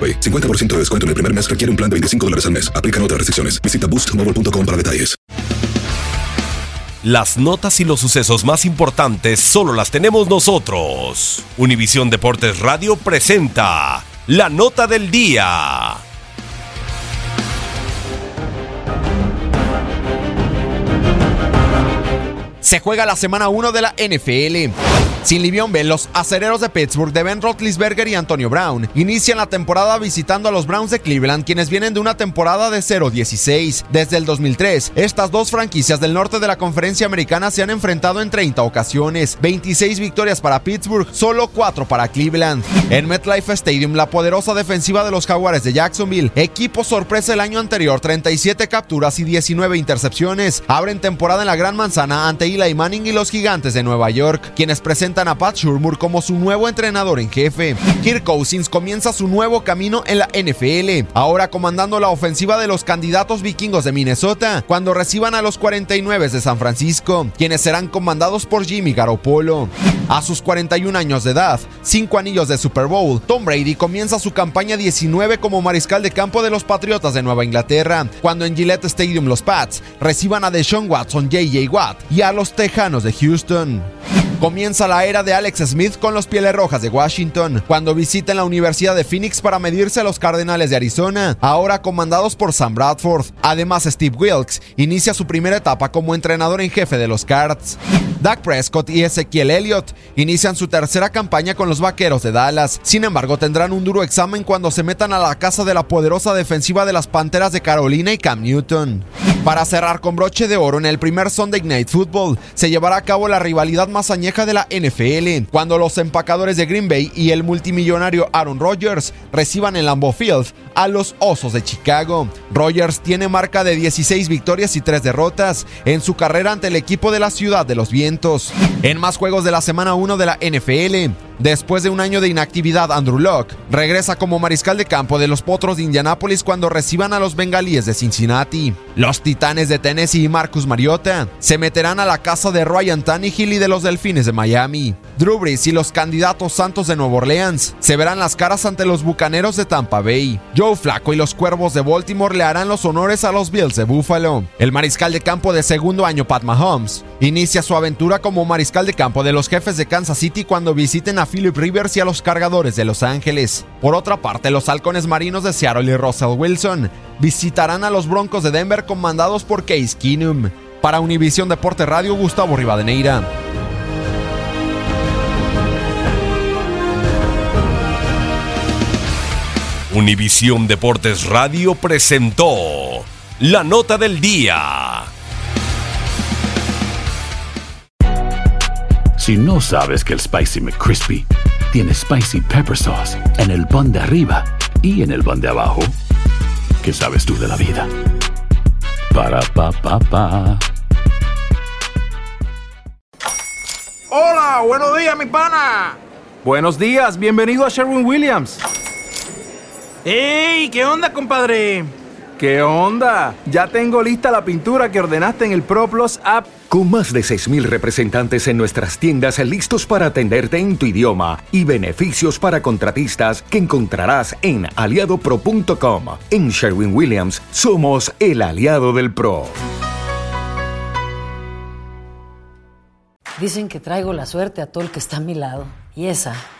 AroPay. 50% de descuento en el primer mes requiere un plan de 25 dólares al mes. Aplican otras restricciones. Visita boostmobile.com para detalles. Las notas y los sucesos más importantes solo las tenemos nosotros. Univisión Deportes Radio presenta la nota del día. Se juega la semana 1 de la NFL. Sin Livion Bell, los acereros de Pittsburgh de Ben Roethlisberger y Antonio Brown inician la temporada visitando a los Browns de Cleveland, quienes vienen de una temporada de 0-16. Desde el 2003, estas dos franquicias del norte de la conferencia americana se han enfrentado en 30 ocasiones, 26 victorias para Pittsburgh, solo 4 para Cleveland. En MetLife Stadium, la poderosa defensiva de los Jaguares de Jacksonville, equipo sorpresa el año anterior, 37 capturas y 19 intercepciones, abren temporada en la Gran Manzana ante Eli Manning y los Gigantes de Nueva York, quienes presentan a Pat Shurmur como su nuevo entrenador en jefe. Kirk Cousins comienza su nuevo camino en la NFL, ahora comandando la ofensiva de los candidatos vikingos de Minnesota, cuando reciban a los 49 de San Francisco, quienes serán comandados por Jimmy Garoppolo. A sus 41 años de edad, 5 anillos de Super Bowl, Tom Brady comienza su campaña 19 como mariscal de campo de los Patriotas de Nueva Inglaterra, cuando en Gillette Stadium los Pats reciban a Deshaun Watson, JJ Watt y a los Tejanos de Houston. Comienza la era de Alex Smith con los Pieles Rojas de Washington, cuando visiten la Universidad de Phoenix para medirse a los Cardenales de Arizona, ahora comandados por Sam Bradford. Además, Steve Wilkes inicia su primera etapa como entrenador en jefe de los Cards. Dak Prescott y Ezequiel Elliott inician su tercera campaña con los Vaqueros de Dallas. Sin embargo, tendrán un duro examen cuando se metan a la casa de la poderosa defensiva de las Panteras de Carolina y Cam Newton. Para cerrar con broche de oro en el primer Sunday Night Football, se llevará a cabo la rivalidad más añeja de la NFL, cuando los empacadores de Green Bay y el multimillonario Aaron Rodgers reciban en Lambeau Field a los Osos de Chicago. Rodgers tiene marca de 16 victorias y 3 derrotas en su carrera ante el equipo de la ciudad de los vientos. En más juegos de la semana 1 de la NFL, Después de un año de inactividad, Andrew Locke regresa como mariscal de campo de los Potros de Indianápolis cuando reciban a los Bengalíes de Cincinnati. Los Titanes de Tennessee y Marcus Mariota se meterán a la casa de Ryan Tannehill y de los Delfines de Miami. Drew Brees y los candidatos Santos de Nueva Orleans se verán las caras ante los Bucaneros de Tampa Bay. Joe Flacco y los Cuervos de Baltimore le harán los honores a los Bills de Buffalo. El mariscal de campo de segundo año Pat Mahomes inicia su aventura como mariscal de campo de los Jefes de Kansas City cuando visiten a Philip Rivers y a los Cargadores de Los Ángeles. Por otra parte, los Halcones Marinos de Seattle y Russell Wilson visitarán a los Broncos de Denver comandados por Case Keenum. Para Univisión Deporte Radio, Gustavo Rivadeneira. Univisión Deportes Radio presentó la nota del día. Si no sabes que el Spicy McCrispy tiene Spicy Pepper Sauce en el pan de arriba y en el pan de abajo, ¿qué sabes tú de la vida? Para pa pa pa. Hola, buenos días, mi pana. Buenos días, bienvenido a Sherwin Williams. ¡Ey! ¿Qué onda, compadre? ¿Qué onda? Ya tengo lista la pintura que ordenaste en el ProPlus app. Con más de 6.000 representantes en nuestras tiendas listos para atenderte en tu idioma y beneficios para contratistas que encontrarás en aliadopro.com. En Sherwin Williams somos el aliado del PRO. Dicen que traigo la suerte a todo el que está a mi lado. Y esa